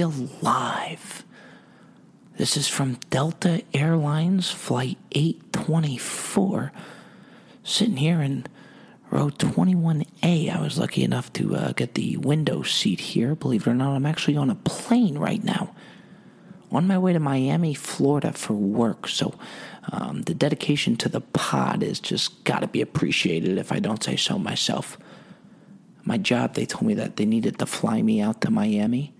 All right, folks, coming to you live. This is from Delta Airlines Flight 824. Sitting here in row 21A. I was lucky enough to uh, get the window seat here. Believe it or not, I'm actually on a plane right now. On my way to Miami, Florida for work. So um, the dedication to the pod is just got to be appreciated if I don't say so myself. My job, they told me that they needed to fly me out to Miami.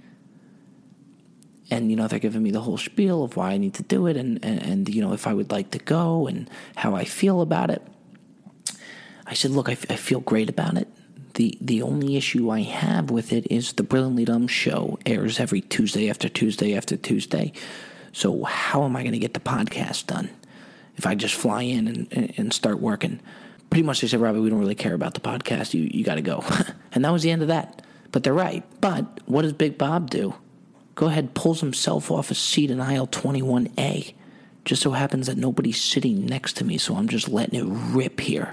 And, you know, they're giving me the whole spiel of why I need to do it and, and, and you know, if I would like to go and how I feel about it. I said, look, I, f- I feel great about it. The, the only issue I have with it is the Brilliantly Dumb show airs every Tuesday after Tuesday after Tuesday. So, how am I going to get the podcast done if I just fly in and, and start working? Pretty much, they said, Robbie, we don't really care about the podcast. You, you got to go. and that was the end of that. But they're right. But what does Big Bob do? Go ahead, pulls himself off a seat in aisle 21A. Just so happens that nobody's sitting next to me, so I'm just letting it rip here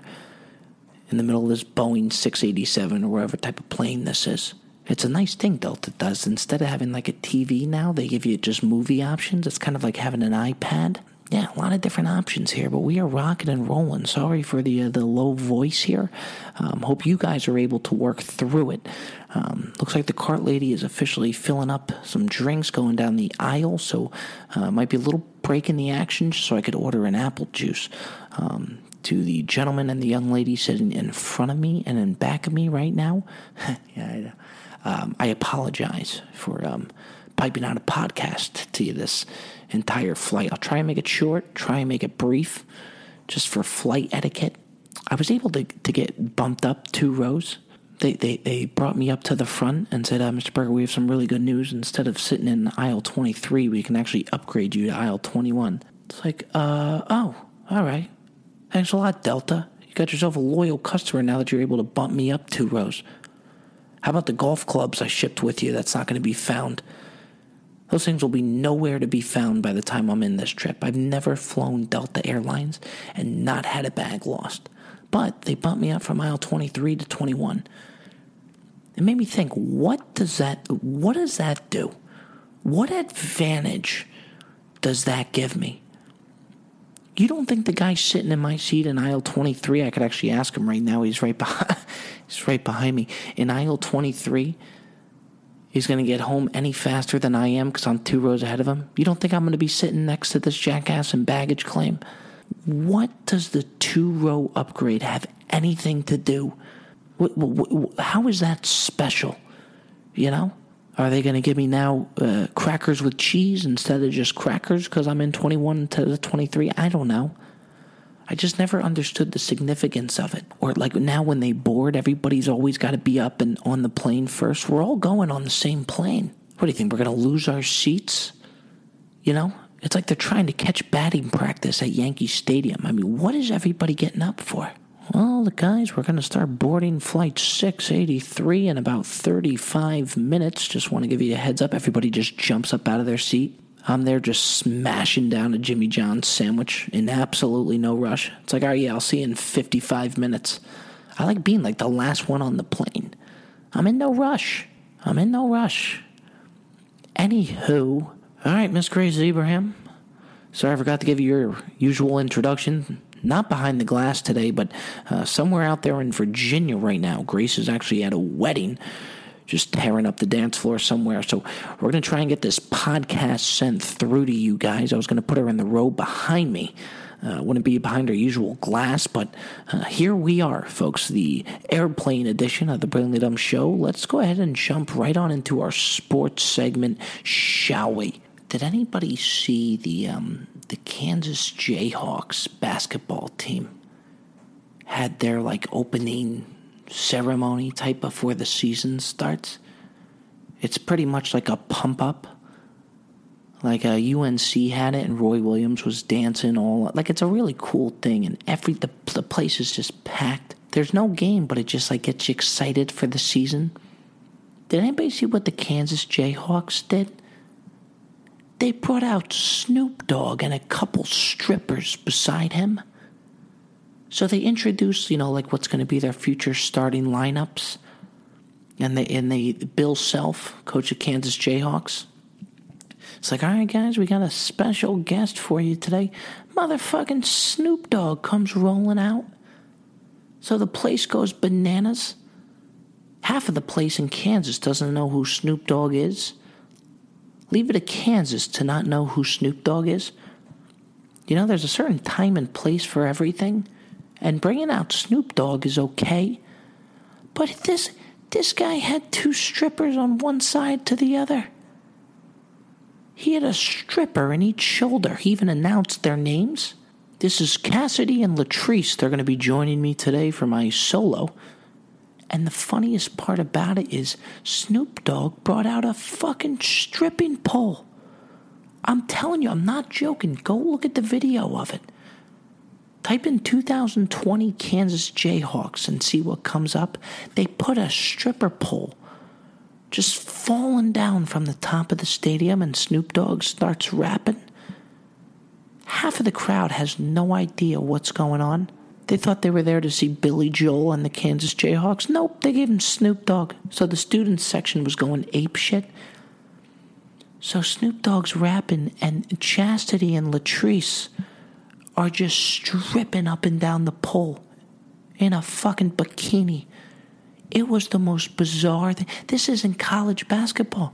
in the middle of this Boeing 687 or whatever type of plane this is. It's a nice thing Delta does. Instead of having like a TV now, they give you just movie options. It's kind of like having an iPad. Yeah, a lot of different options here, but we are rocking and rolling. Sorry for the uh, the low voice here. Um, hope you guys are able to work through it. Um, looks like the cart lady is officially filling up some drinks going down the aisle, so uh, might be a little break in the action, just so I could order an apple juice. Um, to the gentleman and the young lady sitting in front of me and in back of me right now, yeah, I, um, I apologize for um, piping out a podcast to you this entire flight. I'll try and make it short, try and make it brief, just for flight etiquette. I was able to, to get bumped up two rows. They, they, they brought me up to the front and said, uh, Mr. Berger, we have some really good news. Instead of sitting in aisle 23, we can actually upgrade you to aisle 21. It's like, uh, oh, all right. Thanks a lot, Delta. You got yourself a loyal customer now that you're able to bump me up two rows. How about the golf clubs I shipped with you that's not going to be found? Those things will be nowhere to be found by the time I'm in this trip. I've never flown Delta Airlines and not had a bag lost. But they bumped me up from aisle 23 to 21. It made me think, what does that what does that do? What advantage does that give me? You don't think the guy sitting in my seat in aisle 23, I could actually ask him right now, he's right behind, he's right behind me. In aisle 23, he's going to get home any faster than I am because I'm two rows ahead of him? You don't think I'm going to be sitting next to this jackass in baggage claim? What does the two row upgrade have anything to do? How is that special? You know? Are they going to give me now uh, crackers with cheese instead of just crackers because I'm in 21 to 23? I don't know. I just never understood the significance of it. Or like now when they board, everybody's always got to be up and on the plane first. We're all going on the same plane. What do you think? We're going to lose our seats? You know? It's like they're trying to catch batting practice at Yankee Stadium. I mean, what is everybody getting up for? Well, the guys, we're going to start boarding flight 683 in about 35 minutes. Just want to give you a heads up. Everybody just jumps up out of their seat. I'm there just smashing down a Jimmy John's sandwich in absolutely no rush. It's like, all right, yeah, I'll see you in 55 minutes. I like being like the last one on the plane. I'm in no rush. I'm in no rush. Anywho, all right, Miss Grace Abraham. Sorry, I forgot to give you your usual introduction not behind the glass today, but uh, somewhere out there in Virginia right now. Grace is actually at a wedding, just tearing up the dance floor somewhere. So we're going to try and get this podcast sent through to you guys. I was going to put her in the row behind me. Uh, wouldn't be behind our usual glass, but uh, here we are, folks, the airplane edition of the Brilliantly Dumb Show. Let's go ahead and jump right on into our sports segment, shall we? Did anybody see the um, the Kansas Jayhawks basketball team had their like opening ceremony type before the season starts. It's pretty much like a pump up. Like a uh, UNC had it, and Roy Williams was dancing all like it's a really cool thing, and every the the place is just packed. There's no game, but it just like gets you excited for the season. Did anybody see what the Kansas Jayhawks did? they brought out Snoop Dogg and a couple strippers beside him. So they introduce, you know, like what's going to be their future starting lineups. and they and they Bill Self, coach of Kansas Jayhawks. It's like, all right, guys, we got a special guest for you today. Motherfucking Snoop Dogg comes rolling out. So the place goes bananas. Half of the place in Kansas doesn't know who Snoop Dogg is. Leave it to Kansas to not know who Snoop Dogg is. You know, there's a certain time and place for everything, and bringing out Snoop Dogg is okay. But this this guy had two strippers on one side to the other. He had a stripper in each shoulder. He even announced their names. This is Cassidy and Latrice. They're going to be joining me today for my solo. And the funniest part about it is Snoop Dogg brought out a fucking stripping pole. I'm telling you, I'm not joking. Go look at the video of it. Type in 2020 Kansas Jayhawks and see what comes up. They put a stripper pole just falling down from the top of the stadium, and Snoop Dogg starts rapping. Half of the crowd has no idea what's going on. They thought they were there to see Billy Joel and the Kansas Jayhawks. Nope, they gave him Snoop Dogg. So the students section was going ape shit. So Snoop Dogg's rapping, and Chastity and Latrice are just stripping up and down the pole in a fucking bikini. It was the most bizarre thing. This isn't college basketball.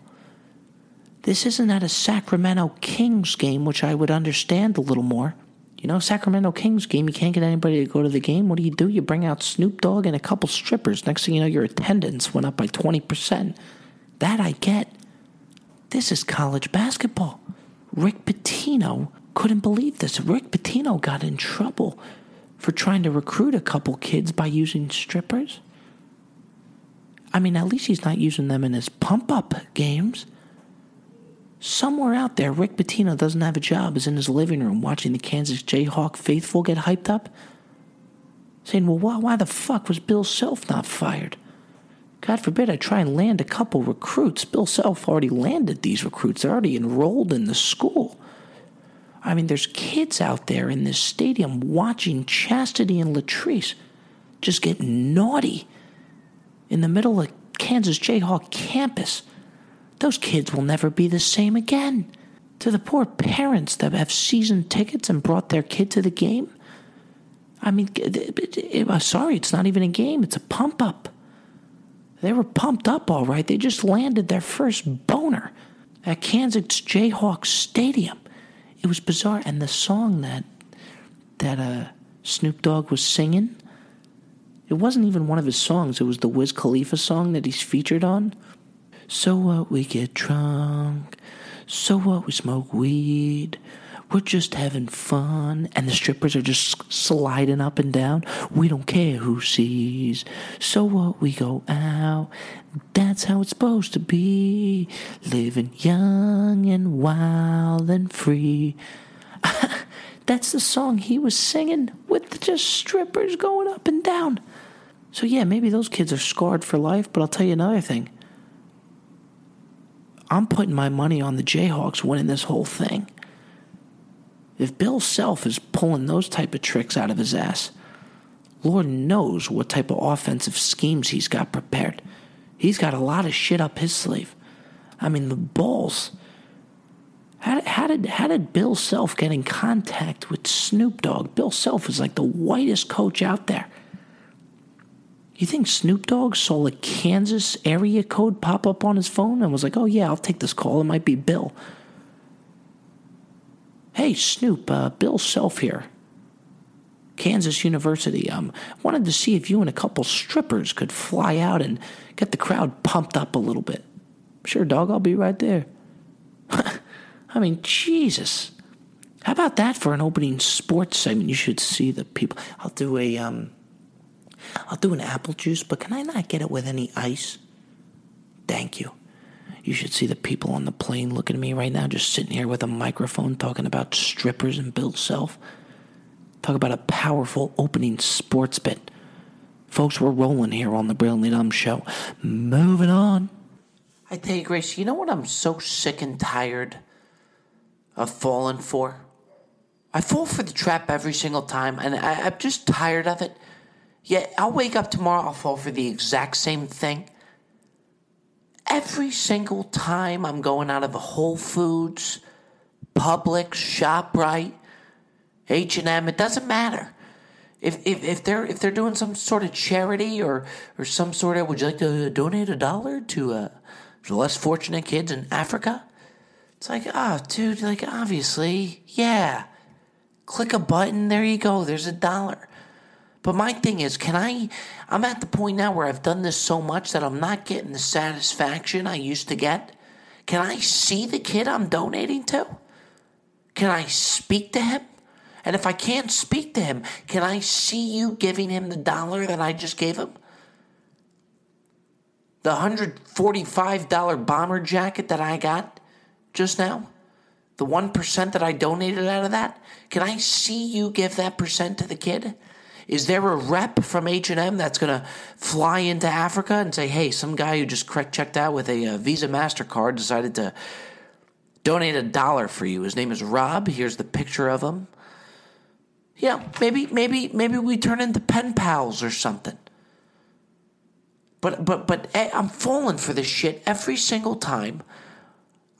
This isn't at a Sacramento Kings game, which I would understand a little more. You know, Sacramento Kings game, you can't get anybody to go to the game. What do you do? You bring out Snoop Dogg and a couple strippers. Next thing you know, your attendance went up by 20%. That I get. This is college basketball. Rick Pitino couldn't believe this. Rick Pitino got in trouble for trying to recruit a couple kids by using strippers. I mean, at least he's not using them in his pump up games. Somewhere out there, Rick Pitino doesn't have a job, is in his living room watching the Kansas Jayhawk faithful get hyped up, saying, Well, why, why the fuck was Bill Self not fired? God forbid I try and land a couple recruits. Bill Self already landed these recruits, they're already enrolled in the school. I mean, there's kids out there in this stadium watching Chastity and Latrice just get naughty in the middle of Kansas Jayhawk campus. Those kids will never be the same again. To the poor parents that have season tickets and brought their kid to the game, I mean, sorry, it's not even a game, it's a pump up. They were pumped up all right. They just landed their first boner at Kansas Jayhawk Stadium. It was bizarre, and the song that that uh, Snoop Dogg was singing it wasn't even one of his songs, it was the Wiz Khalifa song that he's featured on. So what, we get drunk. So what, we smoke weed. We're just having fun. And the strippers are just sliding up and down. We don't care who sees. So what, we go out. That's how it's supposed to be. Living young and wild and free. That's the song he was singing with just strippers going up and down. So, yeah, maybe those kids are scarred for life, but I'll tell you another thing. I'm putting my money on the Jayhawks winning this whole thing. If Bill Self is pulling those type of tricks out of his ass, Lord knows what type of offensive schemes he's got prepared. He's got a lot of shit up his sleeve. I mean, the balls. How how did how did Bill Self get in contact with Snoop Dogg? Bill Self is like the whitest coach out there. You think Snoop Dogg saw a Kansas area code pop up on his phone and was like, oh, yeah, I'll take this call. It might be Bill. Hey, Snoop, uh, Bill Self here. Kansas University. Um, wanted to see if you and a couple strippers could fly out and get the crowd pumped up a little bit. Sure, dog, I'll be right there. I mean, Jesus. How about that for an opening sports segment? You should see the people. I'll do a um, I'll do an apple juice, but can I not get it with any ice? Thank you. You should see the people on the plane looking at me right now, just sitting here with a microphone talking about strippers and Bill Self. Talk about a powerful opening sports bit. Folks, we're rolling here on the Brilliantly Dumb Show. Moving on. I tell you, Grace, you know what I'm so sick and tired of falling for? I fall for the trap every single time, and I, I'm just tired of it. Yet I'll wake up tomorrow, I'll fall for the exact same thing. Every single time I'm going out of a Whole Foods, Publix, ShopRite, H&M, it doesn't matter. If, if, if they're if they're doing some sort of charity or or some sort of would you like to donate a dollar to uh, to less fortunate kids in Africa? It's like, oh, dude, like obviously, yeah. Click a button, there you go. There's a dollar. But my thing is, can I? I'm at the point now where I've done this so much that I'm not getting the satisfaction I used to get. Can I see the kid I'm donating to? Can I speak to him? And if I can't speak to him, can I see you giving him the dollar that I just gave him? The $145 bomber jacket that I got just now? The 1% that I donated out of that? Can I see you give that percent to the kid? Is there a rep from H&M that's going to fly into Africa and say, "Hey, some guy who just checked out with a, a uh, Visa Mastercard decided to donate a dollar for you. His name is Rob. Here's the picture of him." Yeah, maybe maybe maybe we turn into pen pals or something. But but but eh, I'm falling for this shit every single time.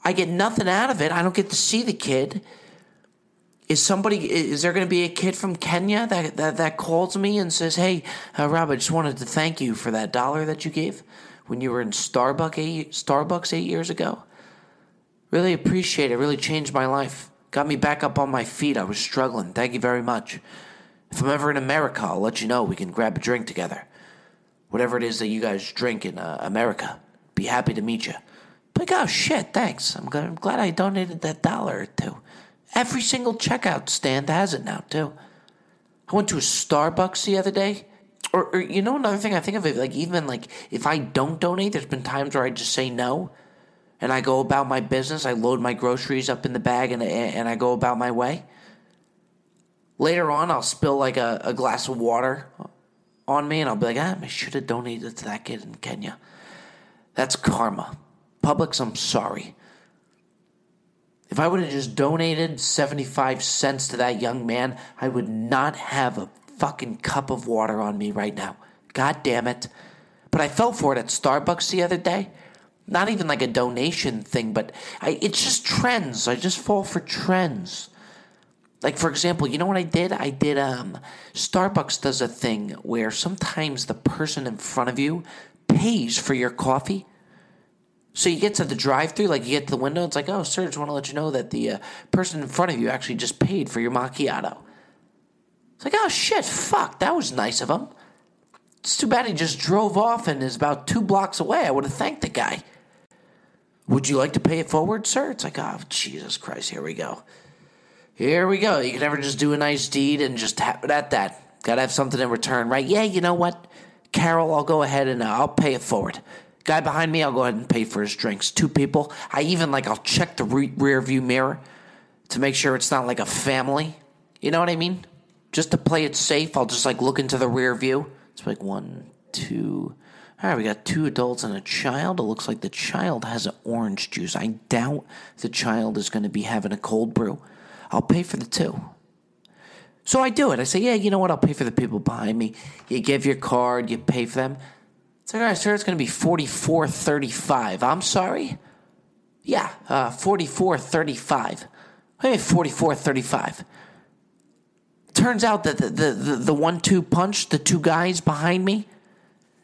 I get nothing out of it. I don't get to see the kid. Is somebody is there going to be a kid from Kenya that that, that calls me and says, "Hey, uh, Rob, I just wanted to thank you for that dollar that you gave when you were in Starbucks eight, Starbucks eight years ago. Really appreciate it. Really changed my life. Got me back up on my feet. I was struggling. Thank you very much. If I'm ever in America, I'll let you know. We can grab a drink together. Whatever it is that you guys drink in uh, America, be happy to meet you." Like, oh shit, thanks. I'm glad, I'm glad I donated that dollar or two. Every single checkout stand has it now too. I went to a Starbucks the other day. Or, or, you know another thing I think of it like even like if I don't donate, there's been times where I just say no, and I go about my business. I load my groceries up in the bag and and I go about my way. Later on, I'll spill like a, a glass of water on me, and I'll be like, ah, I should have donated to that kid in Kenya. That's karma. Publix, I'm sorry. If I would have just donated 75 cents to that young man, I would not have a fucking cup of water on me right now. God damn it. But I fell for it at Starbucks the other day. Not even like a donation thing, but I, it's just trends. I just fall for trends. Like for example, you know what I did? I did um Starbucks does a thing where sometimes the person in front of you pays for your coffee so you get to the drive-through, like you get to the window, it's like, oh, sir, just want to let you know that the uh, person in front of you actually just paid for your macchiato. It's like, oh shit, fuck, that was nice of him. It's too bad he just drove off and is about two blocks away. I would have thanked the guy. Would you like to pay it forward, sir? It's like, oh, Jesus Christ, here we go. Here we go. You can never just do a nice deed and just have it at that. Gotta have something in return, right? Yeah, you know what? Carol, I'll go ahead and uh, I'll pay it forward. Guy behind me, I'll go ahead and pay for his drinks. Two people. I even like I'll check the re- rear view mirror to make sure it's not like a family. You know what I mean? Just to play it safe, I'll just like look into the rear view. It's like one, two. All right, we got two adults and a child. It looks like the child has an orange juice. I doubt the child is going to be having a cold brew. I'll pay for the two. So I do it. I say, yeah, you know what? I'll pay for the people behind me. You give your card, you pay for them. It's like, all right, sir, it's going to be 44.35. I'm sorry? Yeah, uh, 44.35. Hey, 44.35. Turns out that the, the, the, the one two punch, the two guys behind me,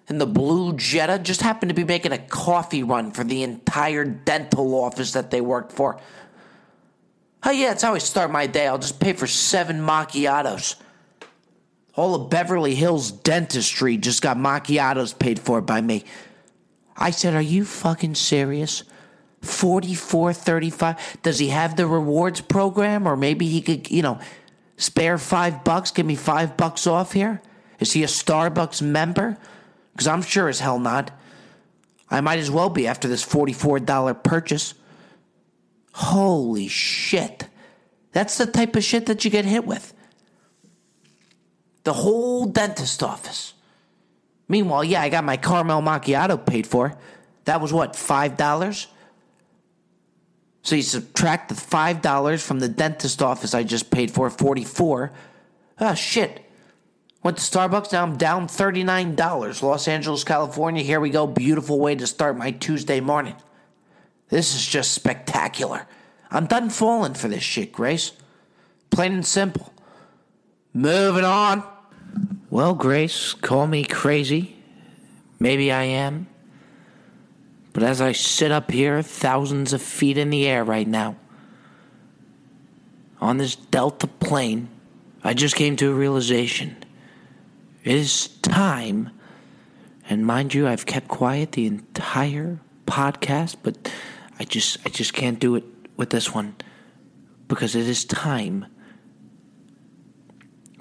and the blue Jetta just happened to be making a coffee run for the entire dental office that they worked for. Oh, yeah, it's how I start my day. I'll just pay for seven macchiatos. All of Beverly Hills dentistry just got macchiatos paid for by me. I said, Are you fucking serious? 44 35 does he have the rewards program? Or maybe he could you know spare five bucks give me five bucks off here? Is he a starbucks member? Because i'm sure as hell not. I might as well be after this $44 purchase. Holy shit. That's the type of shit that you get hit with the whole dentist office. Meanwhile, yeah, I got my caramel macchiato paid for. That was what, $5? So you subtract the $5 from the dentist office I just paid for, 44 Oh, shit. Went to Starbucks, now I'm down $39. Los Angeles, California, here we go. Beautiful way to start my Tuesday morning. This is just spectacular. I'm done falling for this shit, Grace. Plain and simple. Moving on. Well, Grace, call me crazy. Maybe I am. But as I sit up here, thousands of feet in the air right now, on this Delta plane, I just came to a realization. It is time, and mind you, I've kept quiet the entire podcast, but I just I just can't do it with this one because it is time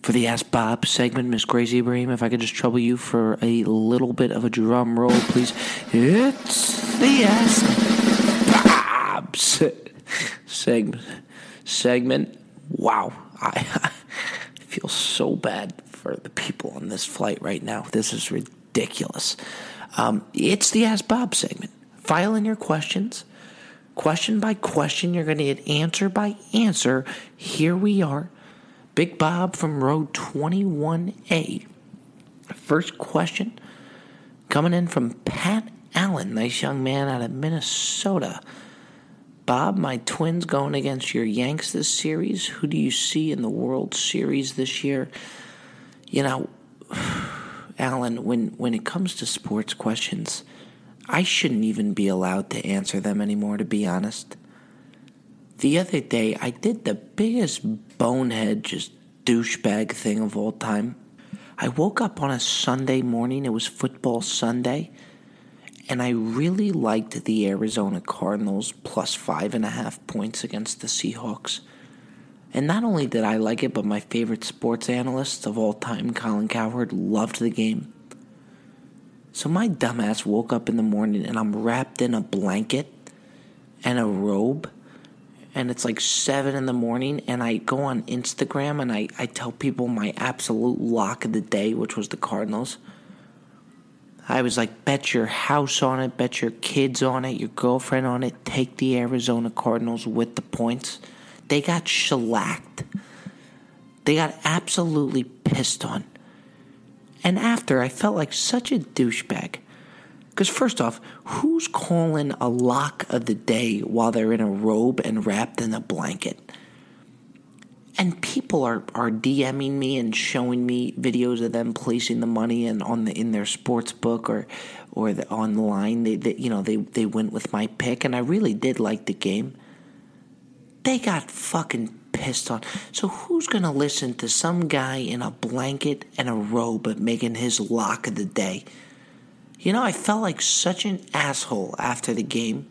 for the Ask Bob segment, Miss Grace Ibrahim. If I could just trouble you for a little bit of a drum roll, please. It's the Ask Bob segment. Segment. Wow, I, I feel so bad for the people on this flight right now. This is ridiculous. Um, it's the Ask Bob segment. File in your questions. Question by question, you're going to get answer by answer. Here we are. Big Bob from row 21A. First question coming in from Pat Allen, nice young man out of Minnesota. Bob, my twins going against your Yanks this series. Who do you see in the World Series this year? You know, Allen, when, when it comes to sports questions, I shouldn't even be allowed to answer them anymore, to be honest. The other day, I did the biggest bonehead, just douchebag thing of all time. I woke up on a Sunday morning, it was football Sunday, and I really liked the Arizona Cardinals plus five and a half points against the Seahawks. And not only did I like it, but my favorite sports analyst of all time, Colin Cowherd, loved the game. So my dumbass woke up in the morning and I'm wrapped in a blanket and a robe. And it's like 7 in the morning. And I go on Instagram and I, I tell people my absolute lock of the day, which was the Cardinals. I was like, bet your house on it, bet your kids on it, your girlfriend on it. Take the Arizona Cardinals with the points. They got shellacked. They got absolutely pissed on. And after, I felt like such a douchebag. Because, first off, who's calling a lock of the day while they're in a robe and wrapped in a blanket? And people are, are DMing me and showing me videos of them placing the money in on the in their sports book or or the online. They, they you know they they went with my pick, and I really did like the game. They got fucking pissed on. So who's gonna listen to some guy in a blanket and a robe making his lock of the day? You know, I felt like such an asshole after the game.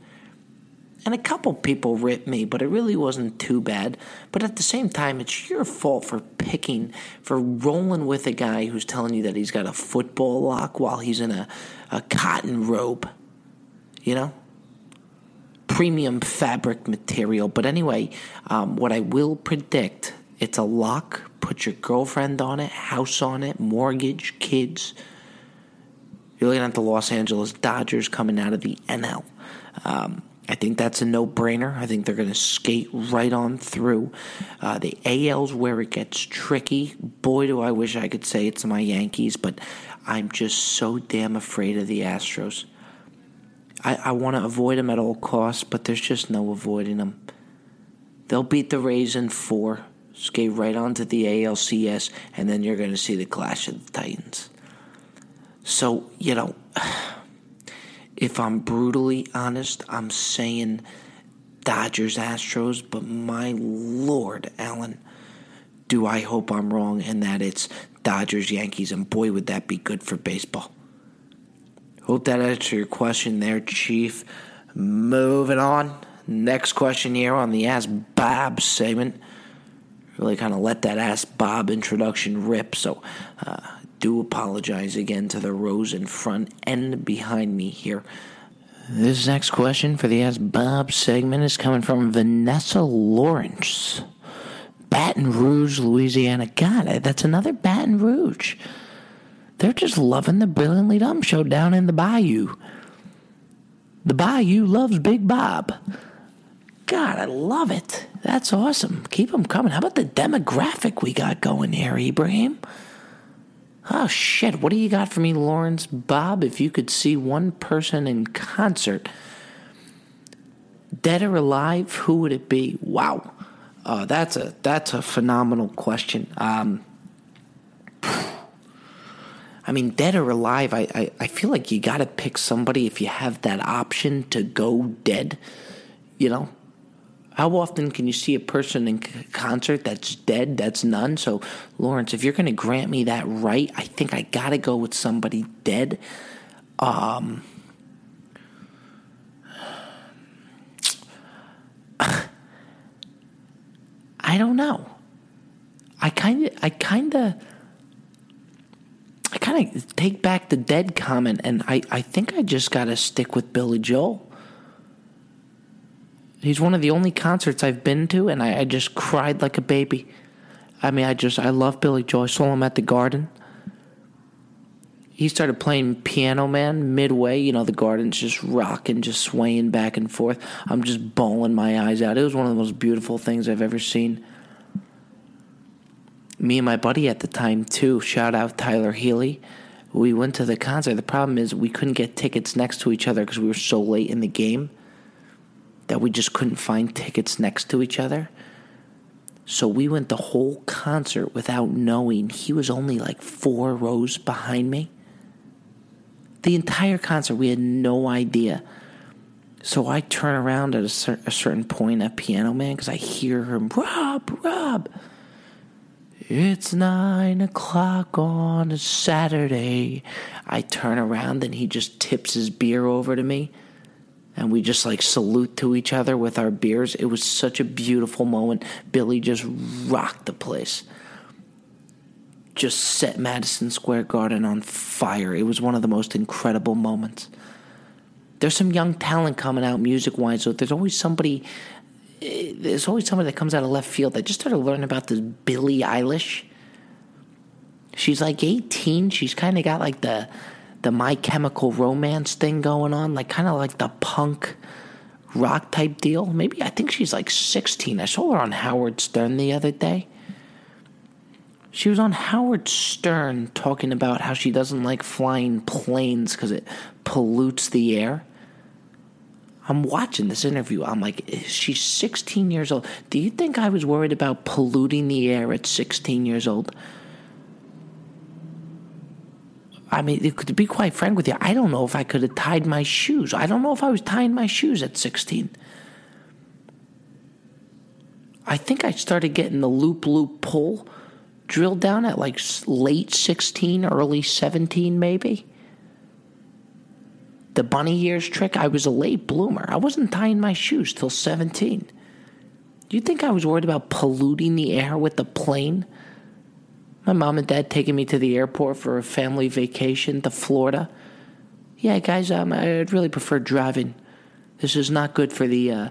And a couple people ripped me, but it really wasn't too bad. But at the same time, it's your fault for picking, for rolling with a guy who's telling you that he's got a football lock while he's in a, a cotton robe. You know? premium fabric material. But anyway, um, what I will predict it's a lock. Put your girlfriend on it, house on it, mortgage, kids. You're looking at the Los Angeles Dodgers coming out of the NL. Um, I think that's a no brainer. I think they're going to skate right on through. Uh, the AL's where it gets tricky. Boy, do I wish I could say it's my Yankees, but I'm just so damn afraid of the Astros. I, I want to avoid them at all costs, but there's just no avoiding them. They'll beat the Rays in four, skate right onto the ALCS, and then you're going to see the clash of the Titans. So, you know, if I'm brutally honest, I'm saying Dodgers Astros, but my lord, Allen, do I hope I'm wrong and that it's Dodgers Yankees, and boy, would that be good for baseball. Hope that answered your question there, Chief. Moving on. Next question here on the Ask Bob segment. Really kind of let that Ask Bob introduction rip, so uh, do apologize again to the rows in front and behind me here. This next question for the Ask Bob segment is coming from Vanessa Lawrence. Baton Rouge, Louisiana. God, that's another Baton Rouge. They're just loving the Brilliantly Dumb show down in the bayou. The bayou loves Big Bob. God, I love it. That's awesome. Keep them coming. How about the demographic we got going here, Ibrahim? Oh shit, what do you got for me, Lawrence? Bob, if you could see one person in concert, dead or alive, who would it be? Wow. Uh, that's a that's a phenomenal question. Um, I mean, dead or alive, I, I, I feel like you got to pick somebody if you have that option to go dead. You know, how often can you see a person in concert that's dead? That's none. So, Lawrence, if you're going to grant me that right, I think I got to go with somebody dead. Um, I don't know. I kind of, I kind of, I kind of take back the dead comment, and I, I think I just got to stick with Billy Joel. He's one of the only concerts I've been to, and I, I just cried like a baby. I mean, I just I love Billy Joel. I saw him at the Garden. He started playing Piano Man midway. You know, the Garden's just rocking, just swaying back and forth. I'm just bawling my eyes out. It was one of the most beautiful things I've ever seen. Me and my buddy at the time too. Shout out Tyler Healy. We went to the concert. The problem is we couldn't get tickets next to each other because we were so late in the game that we just couldn't find tickets next to each other. So we went the whole concert without knowing he was only like four rows behind me. The entire concert, we had no idea. So I turn around at a, cer- a certain point at Piano Man because I hear him, Rob, Rob. It's nine o'clock on a Saturday. I turn around and he just tips his beer over to me and we just like salute to each other with our beers. It was such a beautiful moment. Billy just rocked the place. Just set Madison Square Garden on fire. It was one of the most incredible moments. There's some young talent coming out music wise, so there's always somebody there's always somebody that comes out of left field. I just started learning about this Billie Eilish. She's like 18. She's kind of got like the the My Chemical Romance thing going on, like kind of like the punk rock type deal. Maybe I think she's like 16. I saw her on Howard Stern the other day. She was on Howard Stern talking about how she doesn't like flying planes because it pollutes the air. I'm watching this interview. I'm like, she's 16 years old. Do you think I was worried about polluting the air at 16 years old? I mean, to be quite frank with you, I don't know if I could have tied my shoes. I don't know if I was tying my shoes at 16. I think I started getting the loop loop pull drilled down at like late 16, early 17, maybe. The bunny ears trick, I was a late bloomer. I wasn't tying my shoes till 17. Do you think I was worried about polluting the air with the plane? My mom and dad taking me to the airport for a family vacation to Florida. Yeah, guys, um, I'd really prefer driving. This is not good for the. Uh,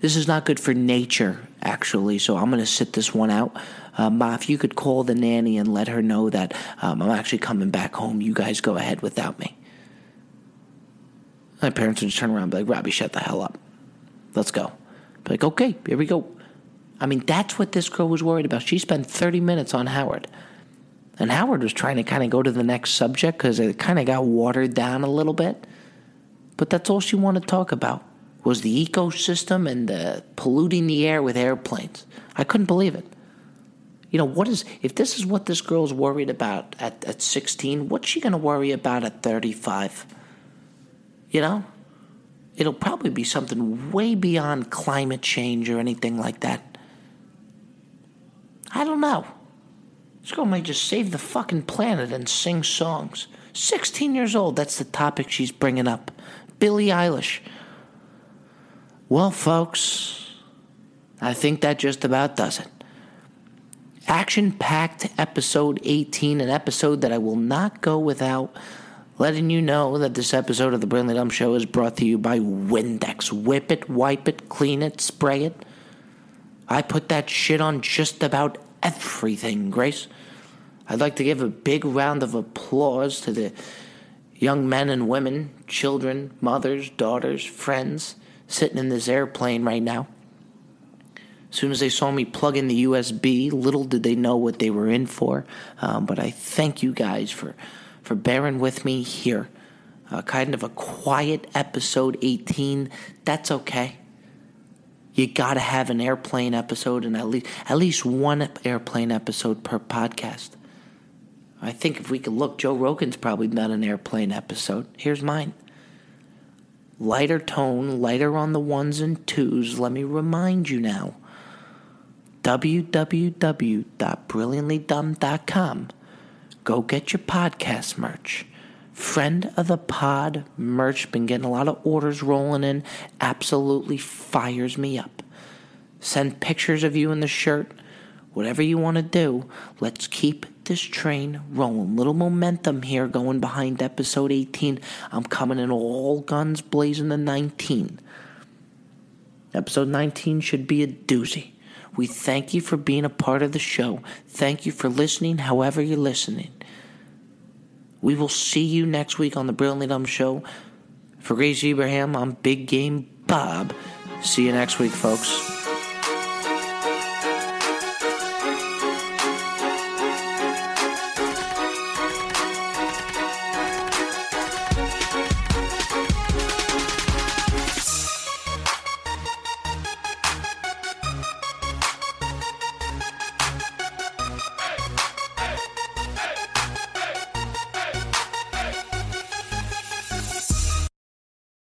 this is not good for nature, actually. So I'm going to sit this one out. Uh, Ma, if you could call the nanny and let her know that um, I'm actually coming back home, you guys go ahead without me. My parents would just turn around and be like, Robbie, shut the hell up. Let's go. Be like, okay, here we go. I mean, that's what this girl was worried about. She spent 30 minutes on Howard. And Howard was trying to kind of go to the next subject because it kind of got watered down a little bit. But that's all she wanted to talk about was the ecosystem and the polluting the air with airplanes. I couldn't believe it. You know, what is if this is what this girl's worried about at, at 16, what's she going to worry about at 35? You know? It'll probably be something way beyond climate change or anything like that. I don't know. This girl might just save the fucking planet and sing songs. 16 years old, that's the topic she's bringing up. Billie Eilish. Well, folks, I think that just about does it. Action packed episode 18, an episode that I will not go without letting you know that this episode of the Brilliantly Dumb Show is brought to you by Windex. Whip it, wipe it, clean it, spray it. I put that shit on just about everything, Grace. I'd like to give a big round of applause to the young men and women, children, mothers, daughters, friends sitting in this airplane right now. As soon as they saw me plug in the USB, little did they know what they were in for. Um, but I thank you guys for, for bearing with me here. Uh, kind of a quiet episode 18. That's okay. You gotta have an airplane episode and at least at least one airplane episode per podcast. I think if we could look, Joe Rogan's probably done an airplane episode. Here's mine. Lighter tone, lighter on the ones and twos. Let me remind you now www.brilliantlydumb.com. Go get your podcast merch. Friend of the pod merch. Been getting a lot of orders rolling in. Absolutely fires me up. Send pictures of you in the shirt. Whatever you want to do, let's keep this train rolling. Little momentum here going behind episode 18. I'm coming in all guns blazing the 19. Episode 19 should be a doozy. We thank you for being a part of the show. Thank you for listening, however, you're listening. We will see you next week on the Brilliantly Dumb Show. For Grace Abraham, I'm Big Game Bob. See you next week, folks.